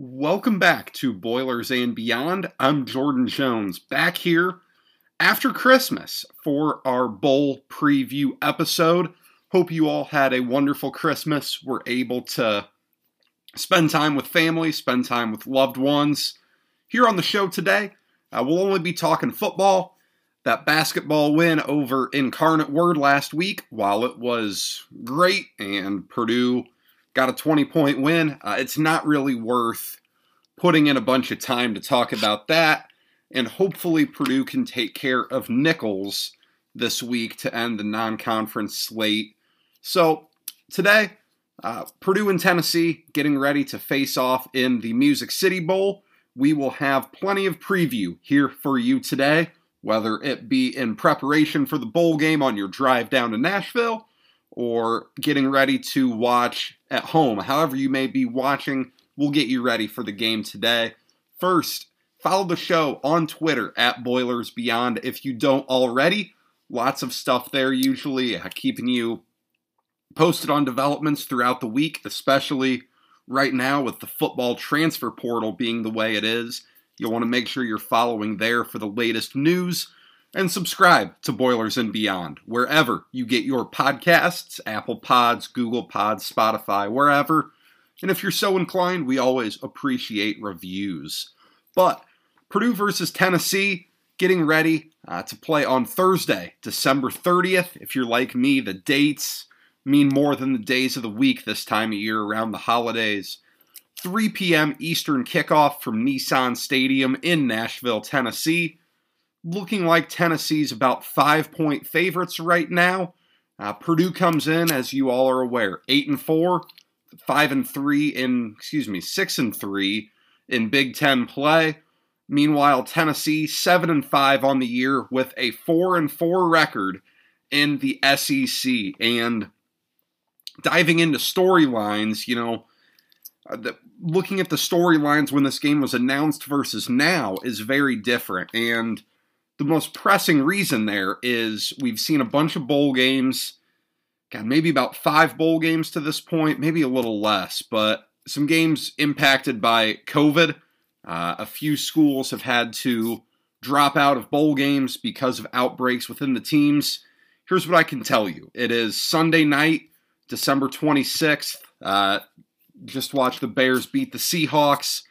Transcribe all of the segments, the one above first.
Welcome back to Boilers and Beyond. I'm Jordan Jones, back here after Christmas for our bowl preview episode. Hope you all had a wonderful Christmas. We're able to spend time with family, spend time with loved ones. Here on the show today, uh, we'll only be talking football. That basketball win over Incarnate Word last week, while it was great and Purdue got a 20 point win. Uh, it's not really worth putting in a bunch of time to talk about that. And hopefully, Purdue can take care of Nicholls this week to end the non conference slate. So, today, uh, Purdue and Tennessee getting ready to face off in the Music City Bowl. We will have plenty of preview here for you today, whether it be in preparation for the bowl game on your drive down to Nashville or getting ready to watch at home. However, you may be watching, we'll get you ready for the game today. First, follow the show on Twitter at Boilers Beyond if you don't already. Lots of stuff there, usually uh, keeping you posted on developments throughout the week, especially right now with the football transfer portal being the way it is. You'll want to make sure you're following there for the latest news and subscribe to Boilers and Beyond wherever you get your podcasts Apple Pods, Google Pods, Spotify, wherever. And if you're so inclined, we always appreciate reviews. But Purdue versus Tennessee getting ready uh, to play on Thursday, December 30th. If you're like me, the dates mean more than the days of the week this time of year around the holidays. 3 p.m. Eastern kickoff from Nissan Stadium in Nashville, Tennessee looking like Tennessee's about five point favorites right now. Uh, Purdue comes in, as you all are aware, eight and four, five and three in excuse me, six and three in Big Ten play. Meanwhile, Tennessee seven and five on the year with a four and four record in the SEC. And diving into storylines, you know, uh, the, looking at the storylines when this game was announced versus now is very different. And the most pressing reason there is we've seen a bunch of bowl games. God, maybe about five bowl games to this point, maybe a little less, but some games impacted by COVID. Uh, a few schools have had to drop out of bowl games because of outbreaks within the teams. Here's what I can tell you it is Sunday night, December 26th. Uh, just watched the Bears beat the Seahawks.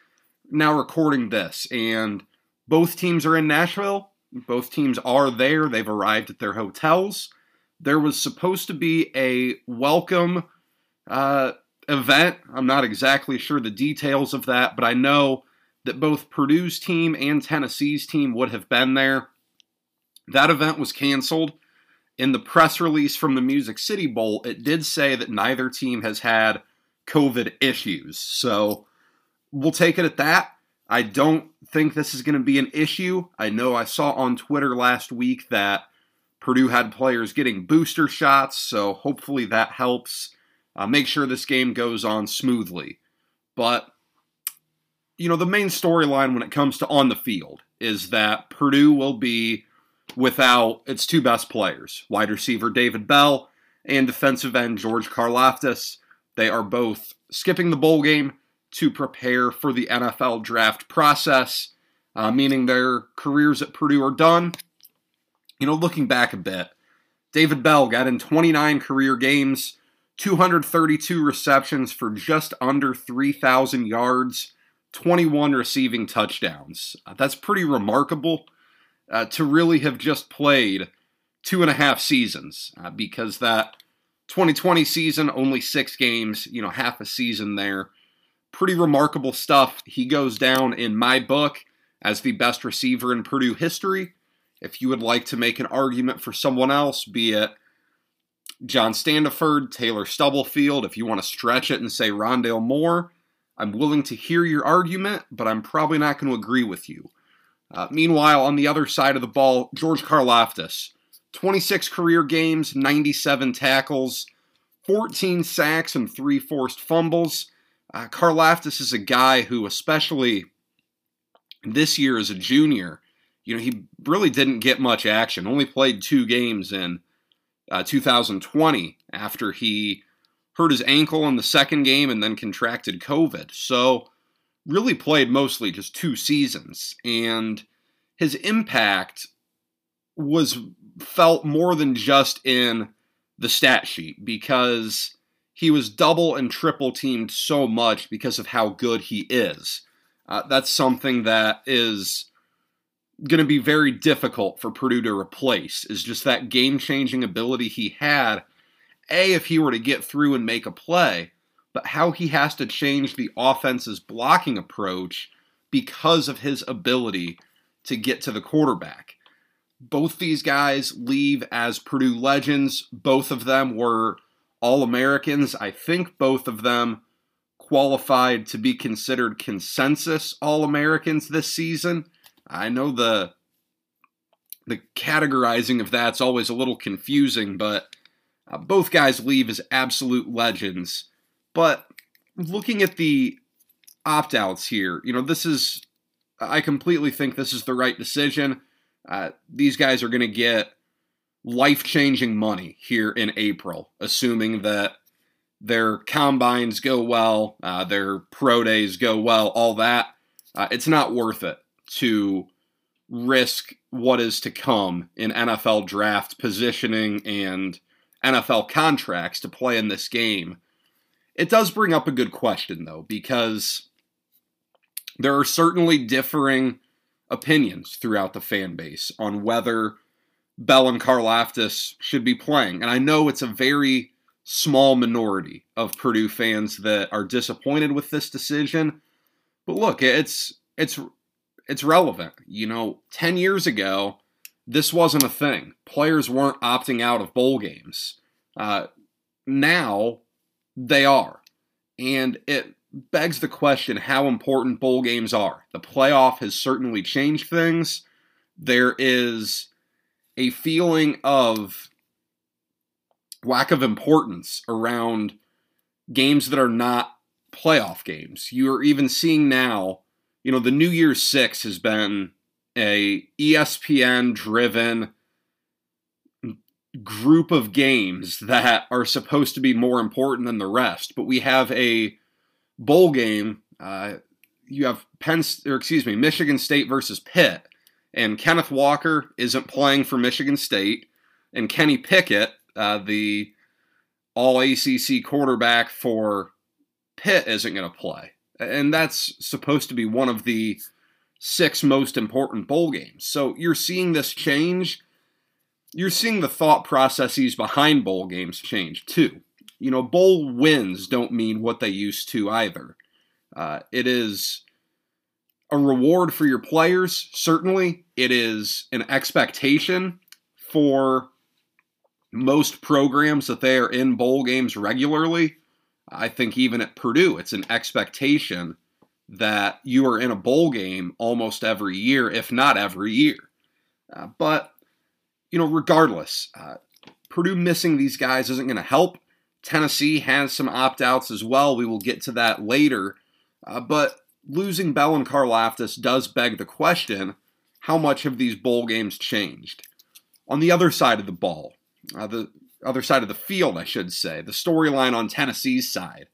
Now recording this, and both teams are in Nashville. Both teams are there. They've arrived at their hotels. There was supposed to be a welcome uh, event. I'm not exactly sure the details of that, but I know that both Purdue's team and Tennessee's team would have been there. That event was canceled. In the press release from the Music City Bowl, it did say that neither team has had COVID issues. So we'll take it at that. I don't think this is going to be an issue. I know I saw on Twitter last week that Purdue had players getting booster shots, so hopefully that helps uh, make sure this game goes on smoothly. But, you know, the main storyline when it comes to on the field is that Purdue will be without its two best players wide receiver David Bell and defensive end George Karlaftis. They are both skipping the bowl game to prepare for the NFL draft process, uh, meaning their careers at Purdue are done. You know, looking back a bit, David Bell got in 29 career games, 232 receptions for just under 3,000 yards, 21 receiving touchdowns. Uh, that's pretty remarkable uh, to really have just played two and a half seasons uh, because that 2020 season, only six games, you know, half a season there pretty remarkable stuff. He goes down in my book as the best receiver in Purdue history. If you would like to make an argument for someone else, be it John Standeford, Taylor Stubblefield, if you want to stretch it and say Rondale Moore, I'm willing to hear your argument, but I'm probably not going to agree with you. Uh, meanwhile, on the other side of the ball, George Karlaftis, 26 career games, 97 tackles, 14 sacks, and three forced fumbles. Uh, Karlaftis is a guy who, especially this year as a junior, you know, he really didn't get much action. Only played two games in uh, 2020 after he hurt his ankle in the second game and then contracted COVID. So, really played mostly just two seasons, and his impact was felt more than just in the stat sheet because he was double and triple teamed so much because of how good he is. Uh, that's something that is going to be very difficult for Purdue to replace, is just that game changing ability he had. A, if he were to get through and make a play, but how he has to change the offense's blocking approach because of his ability to get to the quarterback. Both these guys leave as Purdue legends. Both of them were All Americans. I think both of them qualified to be considered consensus All Americans this season. I know the the categorizing of that's always a little confusing, but uh, both guys leave as absolute legends. But looking at the opt outs here, you know, this is, I completely think this is the right decision. Uh, these guys are going to get life changing money here in April, assuming that their combines go well, uh, their pro days go well, all that. Uh, it's not worth it to risk what is to come in NFL draft positioning and NFL contracts to play in this game. It does bring up a good question, though, because there are certainly differing opinions throughout the fan base on whether Bell and Karlaftis should be playing. And I know it's a very small minority of Purdue fans that are disappointed with this decision. But look, it's it's it's relevant. You know, 10 years ago, this wasn't a thing. Players weren't opting out of bowl games. Uh, now they are. And it begs the question how important bowl games are. The playoff has certainly changed things. There is a feeling of lack of importance around games that are not playoff games. You're even seeing now, you know, the New Year's Six has been a ESPN driven group of games that are supposed to be more important than the rest, but we have a bowl game. Uh, you have Penn, or excuse me, Michigan State versus Pitt, and Kenneth Walker isn't playing for Michigan State, and Kenny Pickett, uh, the All ACC quarterback for Pitt, isn't going to play, and that's supposed to be one of the six most important bowl games. So you're seeing this change you're seeing the thought processes behind bowl games change too. You know, bowl wins don't mean what they used to either. Uh, it is a reward for your players, certainly. It is an expectation for most programs that they are in bowl games regularly. I think even at Purdue, it's an expectation that you are in a bowl game almost every year, if not every year. Uh, but you know, regardless, uh, Purdue missing these guys isn't going to help. Tennessee has some opt outs as well. We will get to that later. Uh, but losing Bell and Karlaftis does beg the question how much have these bowl games changed? On the other side of the ball, uh, the other side of the field, I should say, the storyline on Tennessee's side.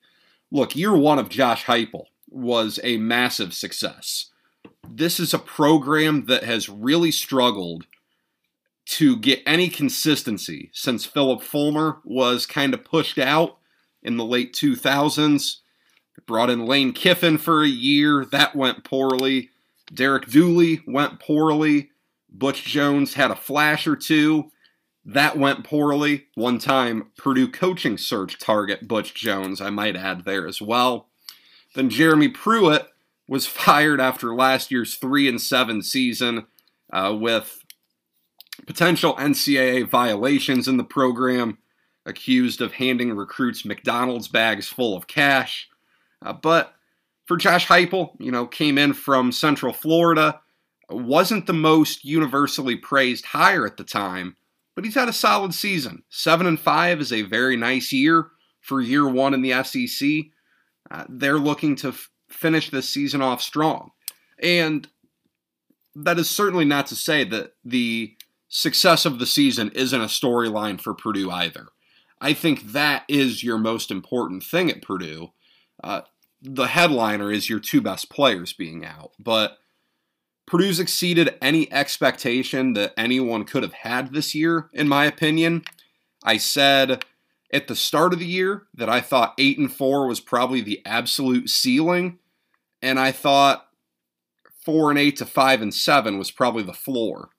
Look, year one of Josh Heupel was a massive success. This is a program that has really struggled to get any consistency since Phillip Fulmer was kind of pushed out in the late 2000s. Brought in Lane Kiffin for a year. That went poorly. Derek Dooley went poorly. Butch Jones had a flash or two. That went poorly. One time, Purdue coaching search target Butch Jones, I might add there as well. Then Jeremy Pruitt was fired after last year's 3 and 7 season uh, with potential NCAA violations in the program, accused of handing recruits McDonald's bags full of cash. Uh, but for Josh Heupel, you know, came in from Central Florida, wasn't the most universally praised hire at the time, but he's had a solid season. Seven and five is a very nice year for year one in the SEC. Uh, they're looking to f- finish this season off strong, and that is certainly not to say that the success of the season isn't a storyline for Purdue either. I think that is your most important thing at Purdue. Uh, the headliner is your two best players being out. But Purdue's exceeded any expectation that anyone could have had this year, in my opinion. I said at the start of the year that I thought 8 and 4 was probably the absolute ceiling, and I thought 4 and 8 to 5 and 7 was probably the floor.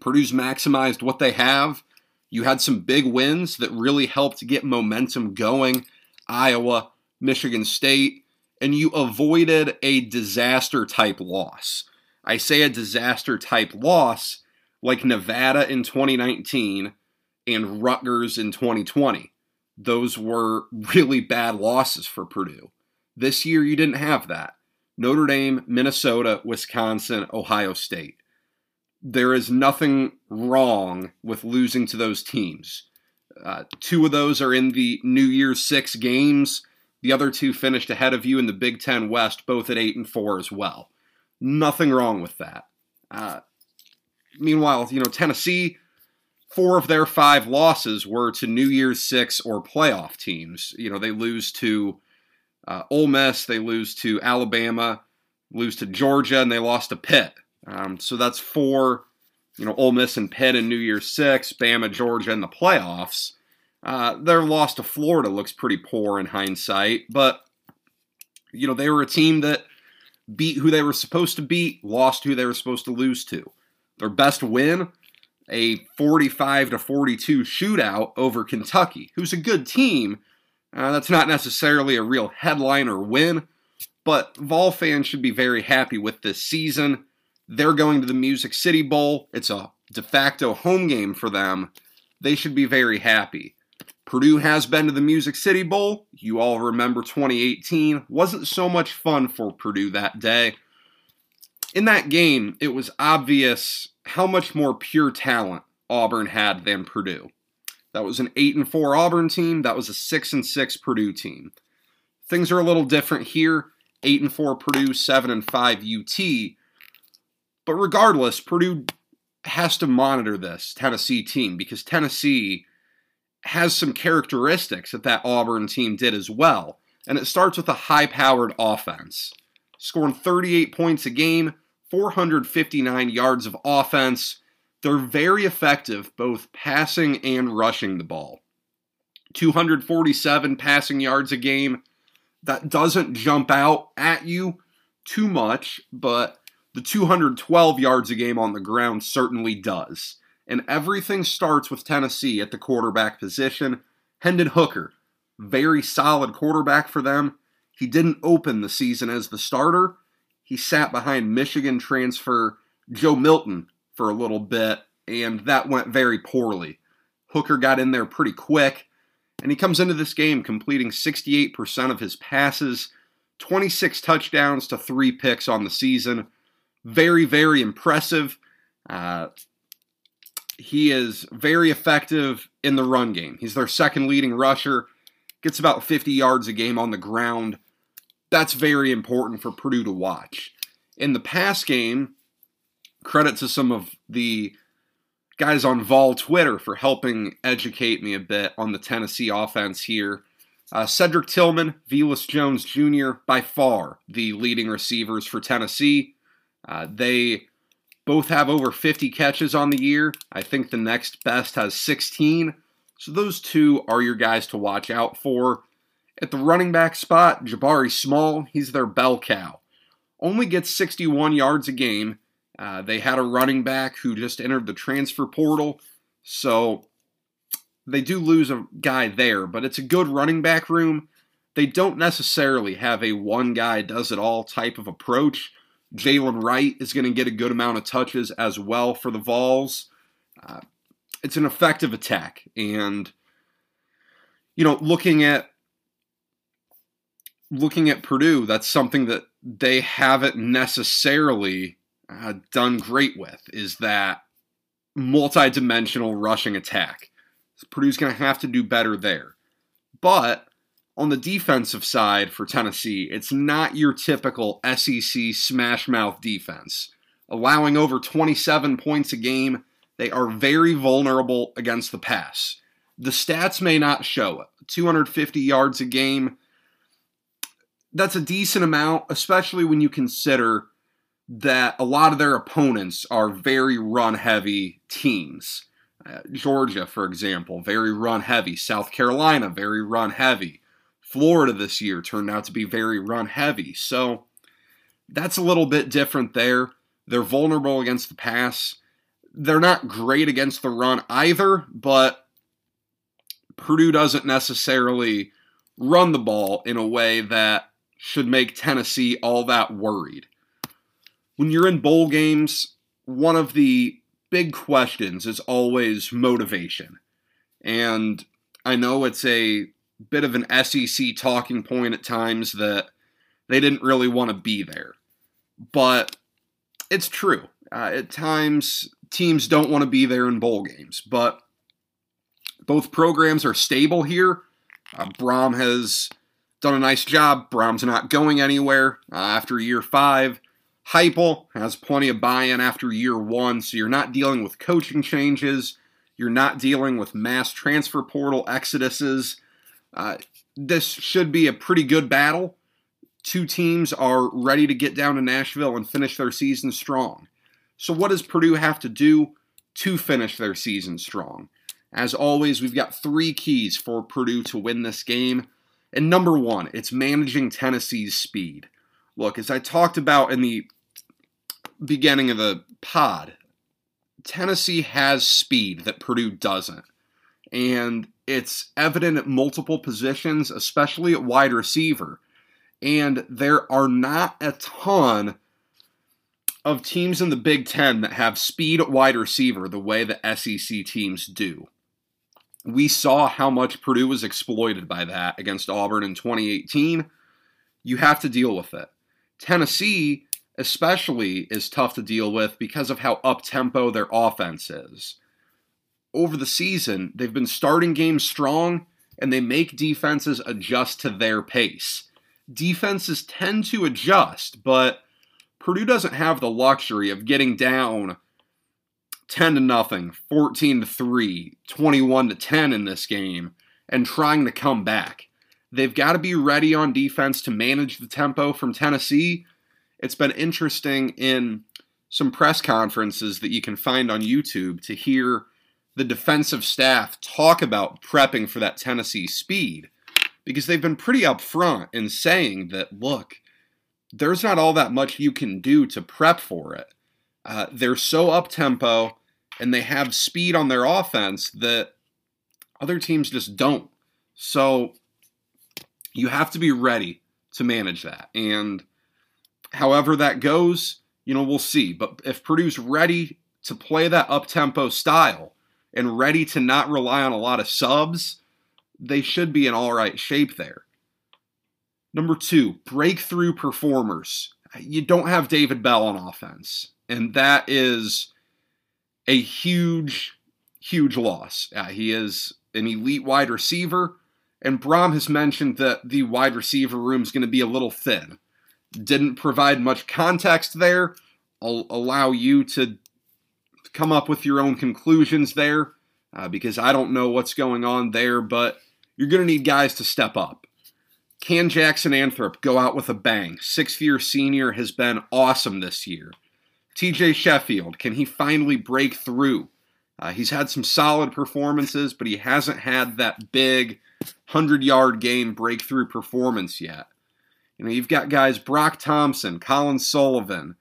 Purdue's maximized what they have. You had some big wins that really helped get momentum going. Iowa, Michigan State, and you avoided a disaster type loss. I say a disaster type loss like Nevada in 2019 and Rutgers in 2020. Those were really bad losses for Purdue. This year, you didn't have that. Notre Dame, Minnesota, Wisconsin, Ohio State. There is nothing wrong with losing to those teams. Uh, two of those are in the New Year's Six games. The other two finished ahead of you in the Big Ten West, both at eight and four as well. Nothing wrong with that. Uh, meanwhile, you know Tennessee, four of their five losses were to New Year's Six or playoff teams. You know they lose to uh, Ole Miss, they lose to Alabama, lose to Georgia, and they lost to Pitt. Um, so that's four. You know, Ole Miss and Pitt in New Year's Six, Bama, Georgia in the playoffs. Uh, their loss to Florida looks pretty poor in hindsight, but you know they were a team that beat who they were supposed to beat, lost who they were supposed to lose to. Their best win, a 45 to 42 shootout over Kentucky, who's a good team. Uh, that's not necessarily a real headliner win, but Vol fans should be very happy with this season. They're going to the Music City Bowl. It's a de facto home game for them. They should be very happy. Purdue has been to the Music City Bowl. You all remember 2018. Wasn't so much fun for Purdue that day. In that game, it was obvious how much more pure talent Auburn had than Purdue. That was an 8 and 4 Auburn team, that was a 6 and 6 Purdue team. Things are a little different here. 8 and 4 Purdue, 7 and 5 UT. But regardless, Purdue has to monitor this Tennessee team because Tennessee has some characteristics that that Auburn team did as well. And it starts with a high powered offense, scoring 38 points a game, 459 yards of offense. They're very effective both passing and rushing the ball. 247 passing yards a game. That doesn't jump out at you too much, but the 212 yards a game on the ground certainly does and everything starts with Tennessee at the quarterback position. Hendon Hooker, very solid quarterback for them. He didn't open the season as the starter. He sat behind Michigan transfer Joe Milton for a little bit, and that went very poorly. Hooker got in there pretty quick, and he comes into this game completing 68% of his passes, 26 touchdowns to three picks on the season. Very, very impressive. Uh, he is very effective in the run game. He's their second leading rusher, gets about 50 yards a game on the ground. That's very important for Purdue to watch. In the pass game, credit to some of the guys on Vol Twitter for helping educate me a bit on the Tennessee offense here. Uh, Cedric Tillman, Velus Jones Jr., by far the leading receivers for Tennessee. Uh, they both have over 50 catches on the year. I think the next best has 16. So those two are your guys to watch out for. At the running back spot, Jabari Small, he's their bell cow. Only gets 61 yards a game. Uh, they had a running back who just entered the transfer portal. So they do lose a guy there, but it's a good running back room. They don't necessarily have a one guy does it all type of approach. Jaylen Wright is going to get a good amount of touches as well for the Vols. Uh, it's an effective attack, and you know, looking at looking at Purdue, that's something that they haven't necessarily uh, done great with. Is that multi-dimensional rushing attack? So Purdue's going to have to do better there, but on the defensive side for Tennessee, it's not your typical SEC smash mouth defense. Allowing over 27 points a game, they are very vulnerable against the pass. The stats may not show it. 250 yards a game, that's a decent amount, especially when you consider that a lot of their opponents are very run heavy teams. Uh, Georgia, for example, very run heavy. South Carolina, very run heavy. Florida this year turned out to be very run heavy. So that's a little bit different there. They're vulnerable against the pass. They're not great against the run either, but Purdue doesn't necessarily run the ball in a way that should make Tennessee all that worried. When you're in bowl games, one of the big questions is always motivation. And I know it's a bit of an SEC talking point at times that they didn't really want to be there. But it's true. Uh, at times, teams don't want to be there in bowl games, but both programs are stable here. Uh, Brohm has done a nice job. Brohm's not going anywhere uh, after year five. Heupel has plenty of buy-in after year one, so you're not dealing with coaching changes. You're not dealing with mass transfer portal exoduses. Uh, this should be a pretty good battle. Two teams are ready to get down to Nashville and finish their season strong. So, what does Purdue have to do to finish their season strong? As always, we've got three keys for Purdue to win this game. And number one, it's managing Tennessee's speed. Look, as I talked about in the beginning of the pod, Tennessee has speed that Purdue doesn't. And it's evident at multiple positions, especially at wide receiver. And there are not a ton of teams in the Big Ten that have speed at wide receiver the way the SEC teams do we saw how much Purdue was exploited by that against Auburn in 2018. You have to deal with it. Tennessee, especially, is tough to deal with because of how up tempo their offense is. Over the season, they've been starting games strong and they make defenses adjust to their pace. Defenses tend to adjust, but Purdue doesn't have the luxury of getting down 10 to nothing, 14 to 3, 21 to 10 in this game and trying to come back. They've got to be ready on defense to manage the tempo from Tennessee. It's been interesting in some press conferences that you can find on YouTube to hear the defensive staff talk about prepping for that Tennessee speed because they've been pretty upfront in saying that, look, there's not all that much you can do to prep for it. Uh, they're so up tempo and they have speed on their offense that other teams just don't. So you have to be ready to manage that. And however that goes, you know, we'll see. But if Purdue's ready to play that up tempo style and ready to not rely on a lot of subs, they should be in all right shape there. Number two, breakthrough performers. You don't have David Bell on offense. And that is a huge, huge loss. Uh, he is an elite wide receiver, and Brohm has mentioned that the wide receiver room is going to be a little thin. Didn't provide much context there. I'll allow you to come up with your own conclusions there uh, because I don't know what's going on there, but you're going to need guys to step up. Can Jackson Anthrop go out with a bang? Sixth year senior has been awesome this year. TJ Sheffield, can he finally break through? Uh, he's had some solid performances, but he hasn't had that big 100 yard game breakthrough performance yet. You know, you've got guys Brock Thompson, Colin Sullivan,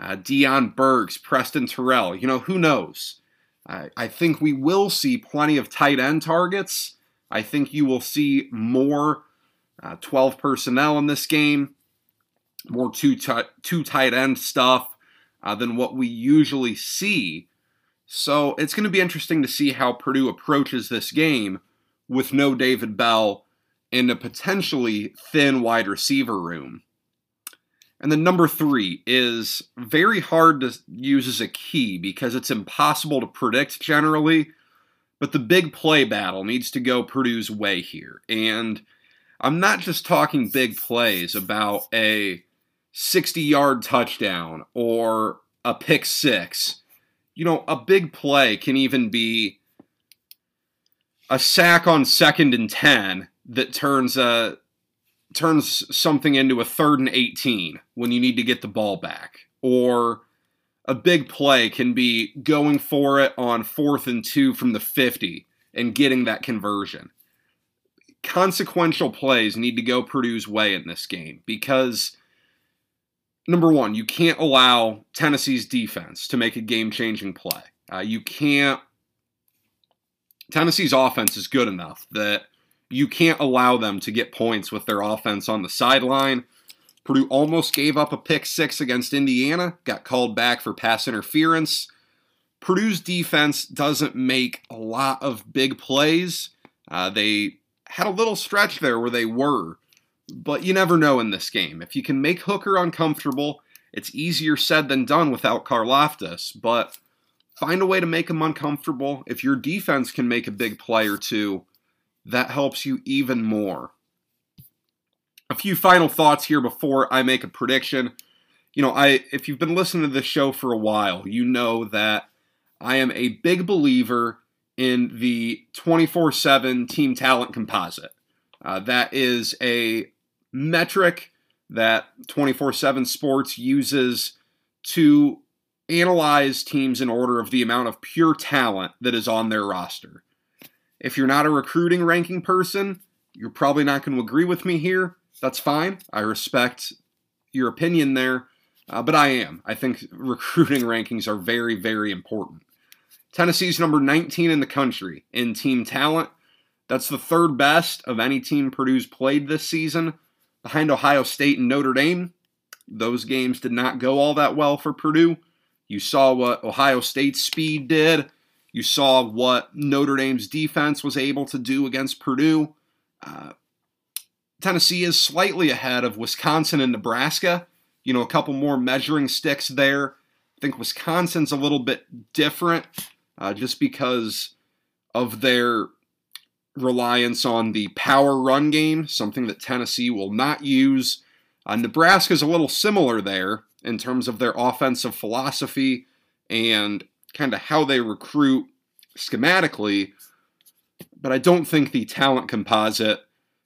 uh, Deion Burks, Preston Terrell. You know, who knows? I, I think we will see plenty of tight end targets. I think you will see more uh, 12 personnel in this game, more two, t- two tight end stuff uh, than what we usually see. So it's going to be interesting to see how Purdue approaches this game with no David Bell and a potentially thin wide receiver room. And then number three is very hard to use as a key because it's impossible to predict generally, but the big play battle needs to go Purdue's way here. And I'm not just talking big plays about a 60 yard touchdown or a pick six. You know, a big play can even be a sack on second and 10 that turns a turns something into a third and 18 when you need to get the ball back. Or a big play can be going for it on fourth and two from the 50 and getting that conversion. Consequential plays need to go Purdue's way in this game because, number one, you can't allow Tennessee's defense to make a game changing play. Uh, you can't. Tennessee's offense is good enough that you can't allow them to get points with their offense on the sideline. Purdue almost gave up a pick six against Indiana, got called back for pass interference. Purdue's defense doesn't make a lot of big plays. Uh, they had a little stretch there where they were, but you never know in this game. If you can make Hooker uncomfortable, it's easier said than done without Karlaftis, but find a way to make him uncomfortable. If your defense can make a big play or two, that helps you even more. A few final thoughts here before I make a prediction. You know, I if you've been listening to this show for a while, you know that I am a big believer in the 24/7 team talent composite. Uh, that is a metric that 24/7 Sports uses to analyze teams in order of the amount of pure talent that is on their roster. If you're not a recruiting ranking person, you're probably not going to agree with me here. That's fine. I respect your opinion there, uh, but I am. I think recruiting rankings are very, very important. Tennessee's number 19 in the country in team talent. That's the third best of any team Purdue's played this season, behind Ohio State and Notre Dame. Those games did not go all that well for Purdue. You saw what Ohio State's speed did. You saw what Notre Dame's defense was able to do against Purdue. Uh, Tennessee is slightly ahead of Wisconsin and Nebraska. You know, a couple more measuring sticks there. I think Wisconsin's a little bit different uh, just because of their reliance on the power run game, something that Tennessee will not use. Uh, Nebraska's a little similar there in terms of their offensive philosophy and kind of how they recruit schematically, but I don't think the talent composite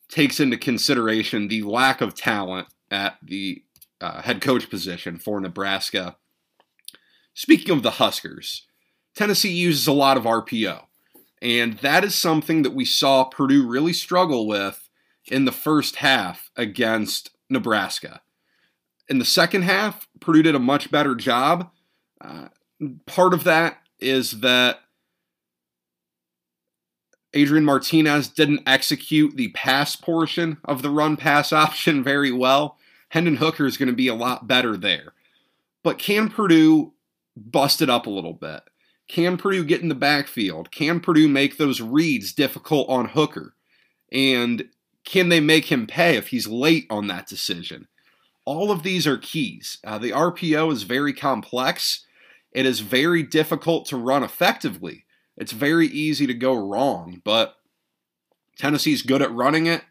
takes into consideration the lack of talent at the uh, head coach position for Nebraska. Speaking of the Huskers, Tennessee uses a lot of RPO, and that is something that we saw Purdue really struggle with in the first half against Nebraska. In the second half, Purdue did a much better job. Uh, part of that is that Adrian Martinez didn't execute the pass portion of the run pass option very well. Hendon Hooker is going to be a lot better there. But can Purdue bust it up a little bit? Can Purdue get in the backfield? Can Purdue make those reads difficult on Hooker? And can they make him pay if he's late on that decision? All of these are keys. Uh, the RPO is very complex. It is very difficult to run effectively. It's very easy to go wrong, but Tennessee's good at running it.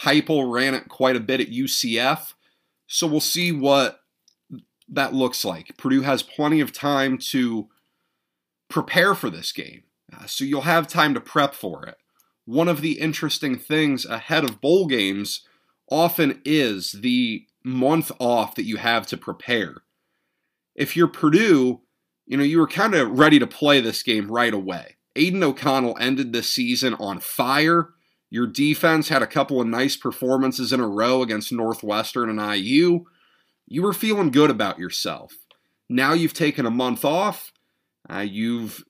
Heupel ran it quite a bit at UCF. So we'll see what that looks like. Purdue has plenty of time to prepare for this game. Uh, so you'll have time to prep for it. One of the interesting things ahead of bowl games often is the month off that you have to prepare. If you're Purdue, you know, you were kind of ready to play this game right away. Aidan O'Connell ended this season on fire. Your defense had a couple of nice performances in a row against Northwestern and IU. You were feeling good about yourself. Now you've taken a month off. Uh, you've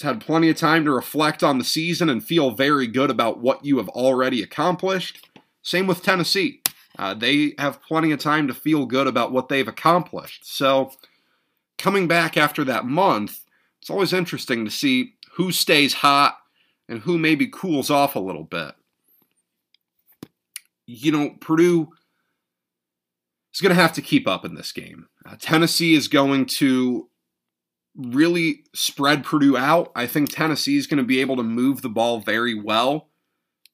had plenty of time to reflect on the season and feel very good about what you have already accomplished. Same with Tennessee. Uh, they have plenty of time to feel good about what they've accomplished. So, coming back after that month, it's always interesting to see who stays hot and who maybe cools off a little bit. You know, Purdue is going to have to keep up in this game. Uh, Tennessee is going to really spread Purdue out. I think Tennessee is going to be able to move the ball very well.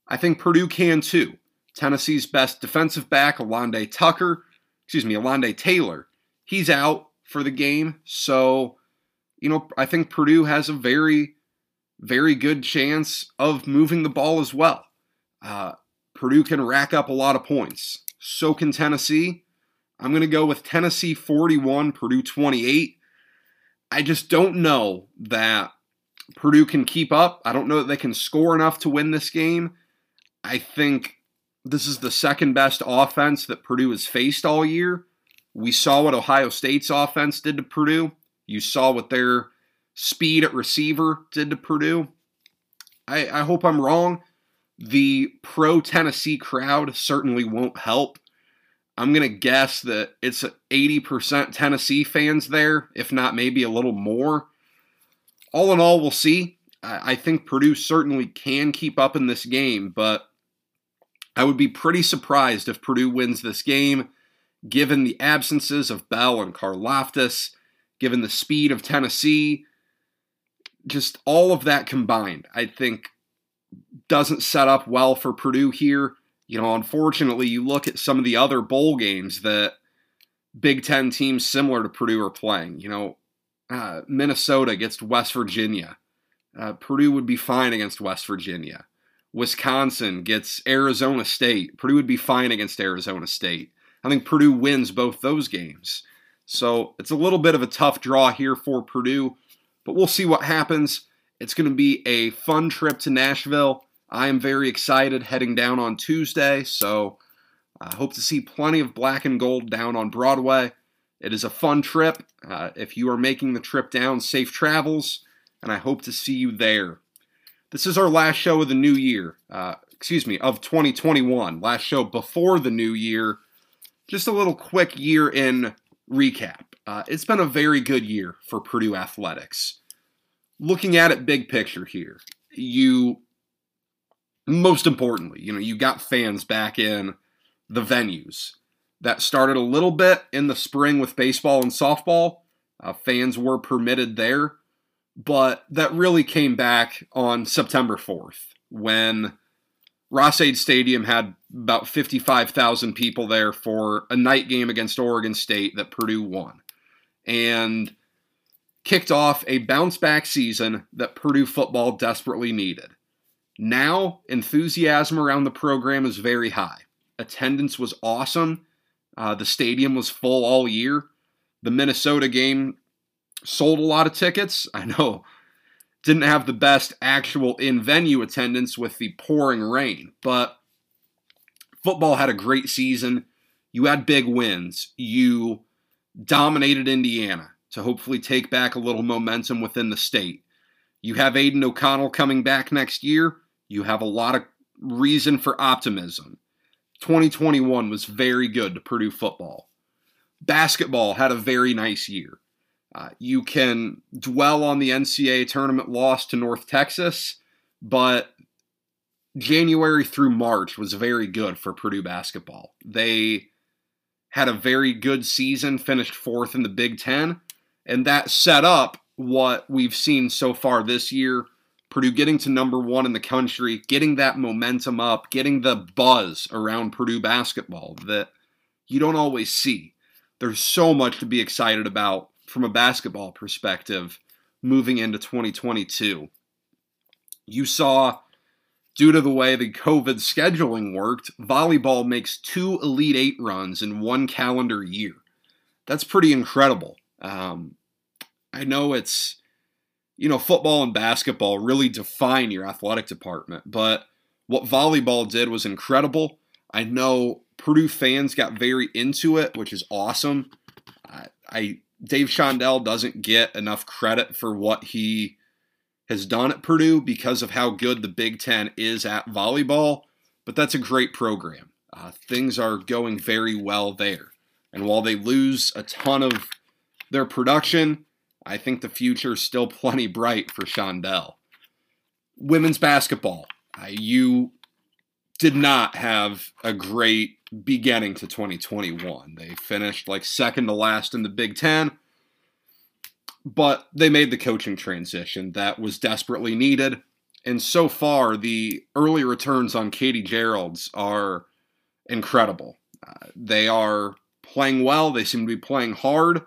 I think Purdue can too. Tennessee's best defensive back, Alontae Tucker, excuse me, Alontae Taylor, he's out for the game. So, you know, I think Purdue has a very, very good chance of moving the ball as well. Uh, Purdue can rack up a lot of points. So can Tennessee. I'm going to go with Tennessee 41, Purdue 28. I just don't know that Purdue can keep up. I don't know that they can score enough to win this game. I think this is the second best offense that Purdue has faced all year. We saw what Ohio State's offense did to Purdue. You saw what their speed at receiver did to Purdue. I, I hope I'm wrong. The pro Tennessee crowd certainly won't help. I'm going to guess that it's 80% Tennessee fans there, if not maybe a little more. All in all, we'll see. I think Purdue certainly can keep up in this game, but I would be pretty surprised if Purdue wins this game, given the absences of Bell and Karlaftis, given the speed of Tennessee, just all of that combined. I think doesn't set up well for Purdue here. You know, unfortunately, you look at some of the other bowl games that Big Ten teams similar to Purdue are playing. You know, uh, Minnesota against West Virginia. Uh, Purdue would be fine against West Virginia. Wisconsin gets Arizona State. Purdue would be fine against Arizona State. I think Purdue wins both those games. So it's a little bit of a tough draw here for Purdue, but we'll see what happens. It's going to be a fun trip to Nashville. I am very excited heading down on Tuesday, so I hope to see plenty of black and gold down on Broadway. It is a fun trip. Uh, if you are making the trip down, safe travels, and I hope to see you there. This is our last show of the new year, uh, excuse me, of 2021. Last show before the new year. Just a little quick year in recap. Uh, it's been a very good year for Purdue athletics. Looking at it big picture here, you most importantly, you know, you got fans back in the venues. That started a little bit in the spring with baseball and softball. Uh, fans were permitted there, but that really came back on September 4th when Ross-Ade Stadium had about 55,000 people there for a night game against Oregon State that Purdue won. And kicked off a bounce back season that Purdue football desperately needed. Now, enthusiasm around the program is very high. Attendance was awesome. Uh, the stadium was full all year. The Minnesota game sold a lot of tickets. I know didn't have the best actual in venue attendance with the pouring rain, but football had a great season. You had big wins. You dominated Indiana to hopefully take back a little momentum within the state. You have Aidan O'Connell coming back next year. You have a lot of reason for optimism. 2021 was very good to Purdue football. Basketball had a very nice year. Uh, you can dwell on the NCAA tournament loss to North Texas, but January through March was very good for Purdue basketball. They had a very good season, finished fourth in the Big Ten, and that set up what we've seen so far this year Purdue getting to number one in the country, getting that momentum up, getting the buzz around Purdue basketball that you don't always see. There's so much to be excited about from a basketball perspective moving into 2022. You saw, due to the way the COVID scheduling worked, volleyball makes two Elite Eight runs in one calendar year. That's pretty incredible. Um, I know it's you know, football and basketball really define your athletic department. But what volleyball did was incredible. I know Purdue fans got very into it, which is awesome. I, I Dave Shondell doesn't get enough credit for what he has done at Purdue because of how good the Big Ten is at volleyball, but that's a great program. Uh, things are going very well there. And while they lose a ton of their production, I think the future is still plenty bright for Shondell. Women's basketball. Uh, you did not have a great beginning to 2021. They finished like second to last in the Big Ten, but they made the coaching transition that was desperately needed. And so far, the early returns on Katie Gearlds are incredible. Uh, they are playing well, they seem to be playing hard.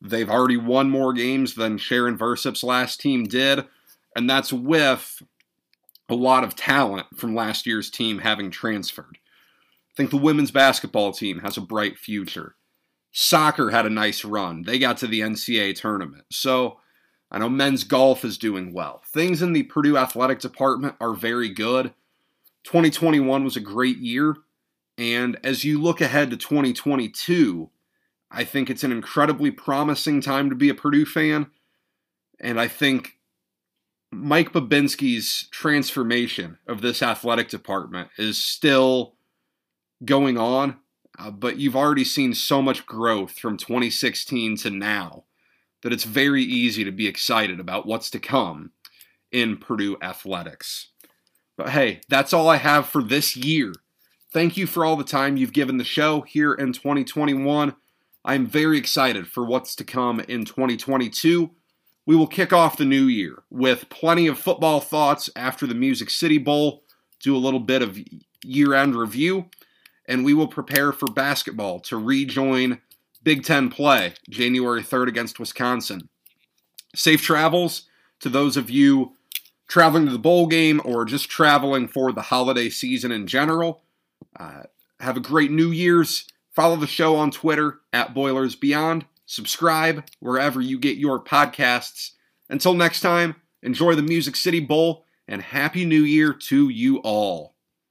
They've already won more games than Sharon Versyp's last team did, and that's with a lot of talent from last year's team having transferred. I think the women's basketball team has a bright future. Soccer had a nice run. They got to the NCAA tournament. So I know men's golf is doing well. Things in the Purdue athletic department are very good. 2021 was a great year. And as you look ahead to 2022, I think it's an incredibly promising time to be a Purdue fan. And I think Mike Bobinski's transformation of this athletic department is still going on, uh, but you've already seen so much growth from 2016 to now that it's very easy to be excited about what's to come in Purdue athletics. But hey, that's all I have for this year. Thank you for all the time you've given the show here in 2021. I'm very excited for what's to come in 2022. We will kick off the new year with plenty of football thoughts after the Music City Bowl, do a little bit of year end review, and we will prepare for basketball to rejoin Big Ten play January 3rd against Wisconsin. Safe travels to those of you traveling to the bowl game or just traveling for the holiday season in general. Uh, have a great New Year's. Follow the show on Twitter at Boilers Beyond. Subscribe wherever you get your podcasts. Until next time, enjoy the Music City Bowl and Happy New Year to you all.